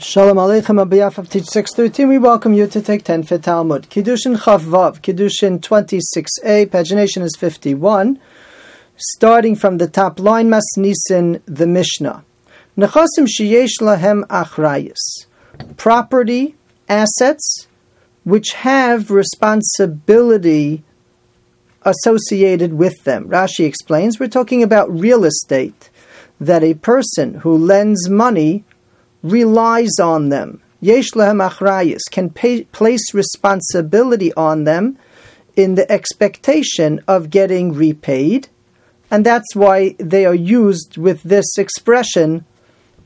Shalom Aleichem behalf of Teach 613, we welcome you to take 10 for Talmud. Kiddushin Chav Vav, Kiddushin 26a, pagination is 51. Starting from the top line, Masnisin, the Mishnah. Nechasim sheyesh lahem achrayis. Property, assets, which have responsibility associated with them. Rashi explains, we're talking about real estate, that a person who lends money relies on them. Yesh achrayis can pay, place responsibility on them in the expectation of getting repaid, and that's why they are used with this expression.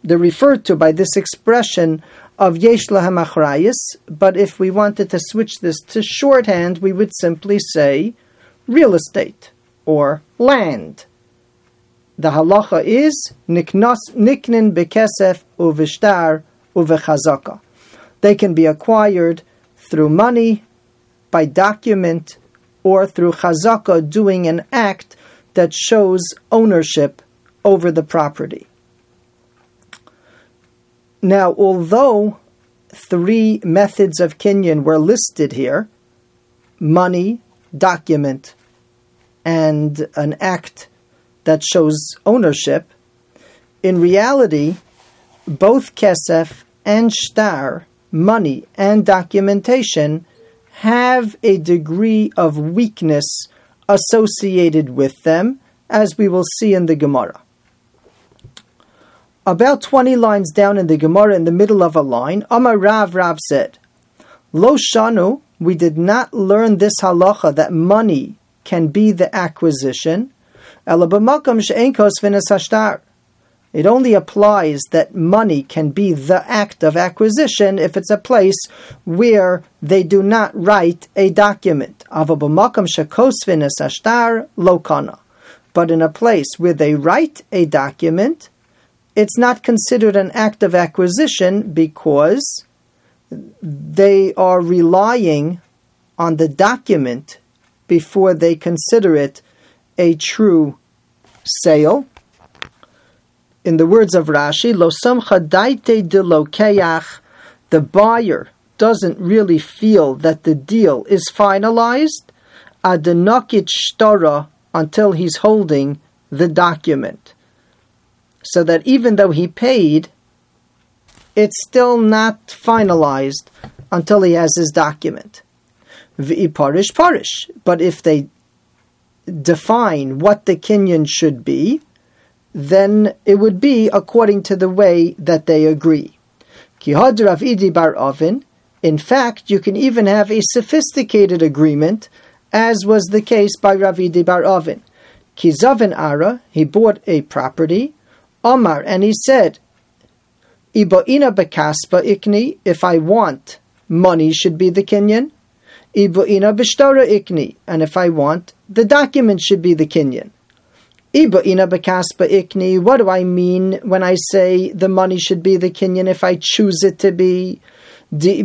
They're referred to by this expression of yesh achrayis. But if we wanted to switch this to shorthand, we would simply say real estate or land. The halacha is niknas niknin bekesef uvishtar uvechazaka. They can be acquired through money, by document, or through chazaka, doing an act that shows ownership over the property. Now, although three methods of kinyan were listed here money, document, and an act that shows ownership, in reality, both kesef and shtar, money and documentation, have a degree of weakness associated with them, as we will see in the Gemara. About 20 lines down in the Gemara, in the middle of a line, Amar Rav Rav said, Lo Shanu, we did not learn this halacha that money can be the acquisition, it only applies that money can be the act of acquisition if it's a place where they do not write a document. But in a place where they write a document, it's not considered an act of acquisition because they are relying on the document before they consider it a true sale. In the words of Rashi, lo daite de lokeach, the buyer doesn't really feel that the deal is finalized, adenokit shtora, until he's holding the document. So that even though he paid, it's still not finalized until he has his document. V'i parish parish. But if they define what the kinyan should be, then it would be according to the way that they agree. Kihad Rav Bar Ovin, in fact, you can even have a sophisticated agreement, as was the case by Rav Idi Bar Ovin. Kizavin Ara, he bought a property, Omar, and he said, Iboina bekaspa ikni, if I want, money should be the kinyan. Iboina b'shtara ikni, and if I want, the document should be the kinyan. Iboina b'kaspa ikni, what do I mean when I say the money should be the kinyan if I choose it to be? That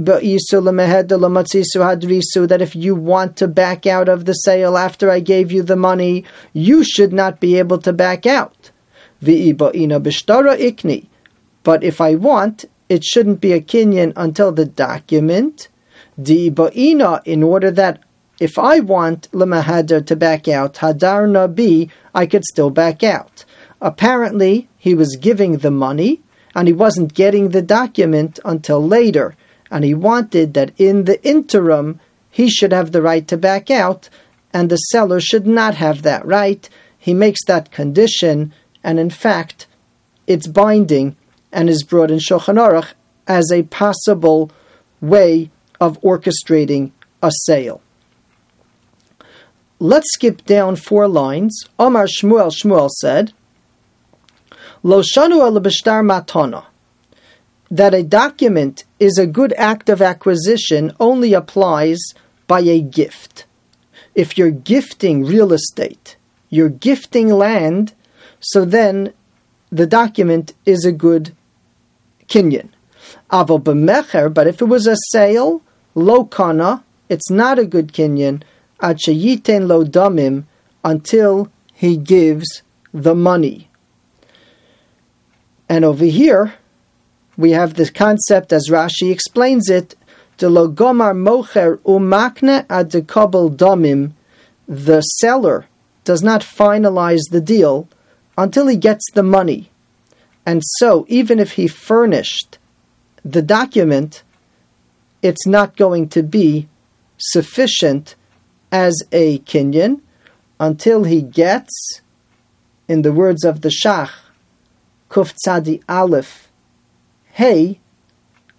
if you want to back out of the sale after I gave you the money, you should not be able to back out. But if I want, it shouldn't be a kinyan until the document Di'ba'ina, in order that if I want Lemahadar to back out, Hadar Nabi, I could still back out. Apparently, he was giving the money, and he wasn't getting the document until later, and he wanted that in the interim, he should have the right to back out, and the seller should not have that right. He makes that condition, and in fact, it's binding and is brought in Shulchan Aruch as a possible way of orchestrating a sale. Let's skip down four lines. Omar Shmuel Shmuel said, Lo shanu matana. That a document is a good act of acquisition only applies by a gift. If you're gifting real estate, you're gifting land, so then the document is a good kinyan. Avo b'mecher, but if it was a sale, lo kana, it's not a good kinyan, ad lo damim, until he gives the money. And over here, we have this concept as Rashi explains it, de logomar mocher umakne ad domim, the seller does not finalize the deal until he gets the money. And so, even if he furnished the document, it's not going to be sufficient as a kinyan until he gets, in the words of the Shach, Kuf Tzadi Aleph, Hey,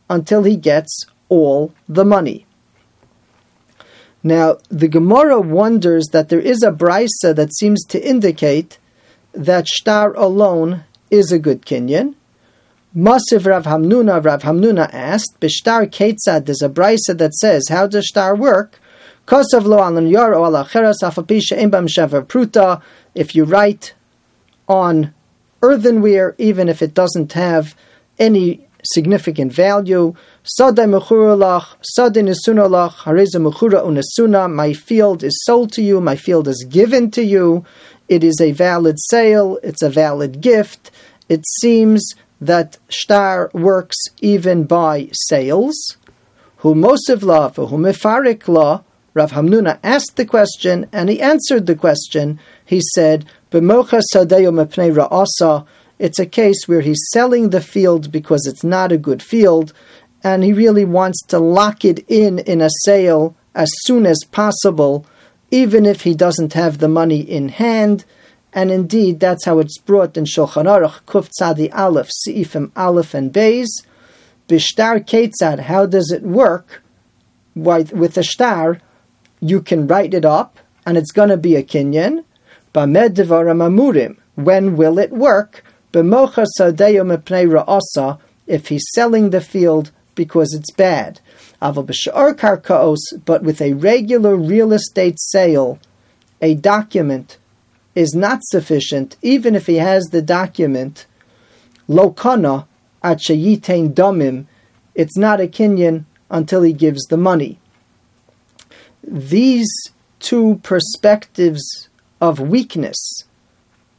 until he gets all the money. Now, the Gemara wonders that there is a brisa that seems to indicate that shtar alone is a good kinyan. Masiv Rav Hamnuna, Rav Hamnuna asked, Bishtar Ketzad, there's a brisa that says, how does shtar work? Kosav lo alan yor o alacheras afapisha imbam shever pruta, if you write on earthenware, even if it doesn't have any significant value. Sada mechuralach, sada nesunalach, hareza mechura unesuna. My field is sold to you. My field is given to you. It is a valid sale. It's a valid gift. It seems that shtar works even by sales. Who mosiv la, hu mefarik la. Rav Hamnuna asked the question and he answered the question. He said, "B'mocha sadeyo mepnei ra'asa." It's a case where he's selling the field because it's not a good field, and he really wants to lock it in in a sale as soon as possible, even if he doesn't have the money in hand. And indeed, that's how it's brought in Shulchan Aruch, Kuf Tzadi Aleph, Seifim Aleph and Beis. Bishtar Ketzad, how does it work? With a shtar, you can write it up, and it's going to be a kinyan. Bamed Devaram Amurim. When will it work? B'mocha Sadeyo Mepnei Ra'asa, if he's selling the field because it's bad. But with a regular real estate sale, a document is not sufficient, even if he has the document. Lokana at domim, it's not a kinyan until he gives the money. These two perspectives of weakness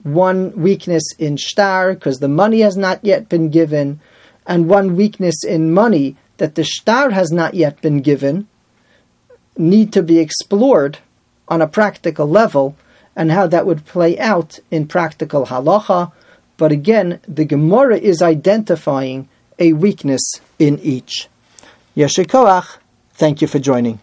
one weakness in shtar because the money has not yet been given, and one weakness in money that the shtar has not yet been given, need to be explored on a practical level and how that would play out in practical halacha. But again, the Gemara is identifying a weakness in each. Yeshikoach, thank you for joining.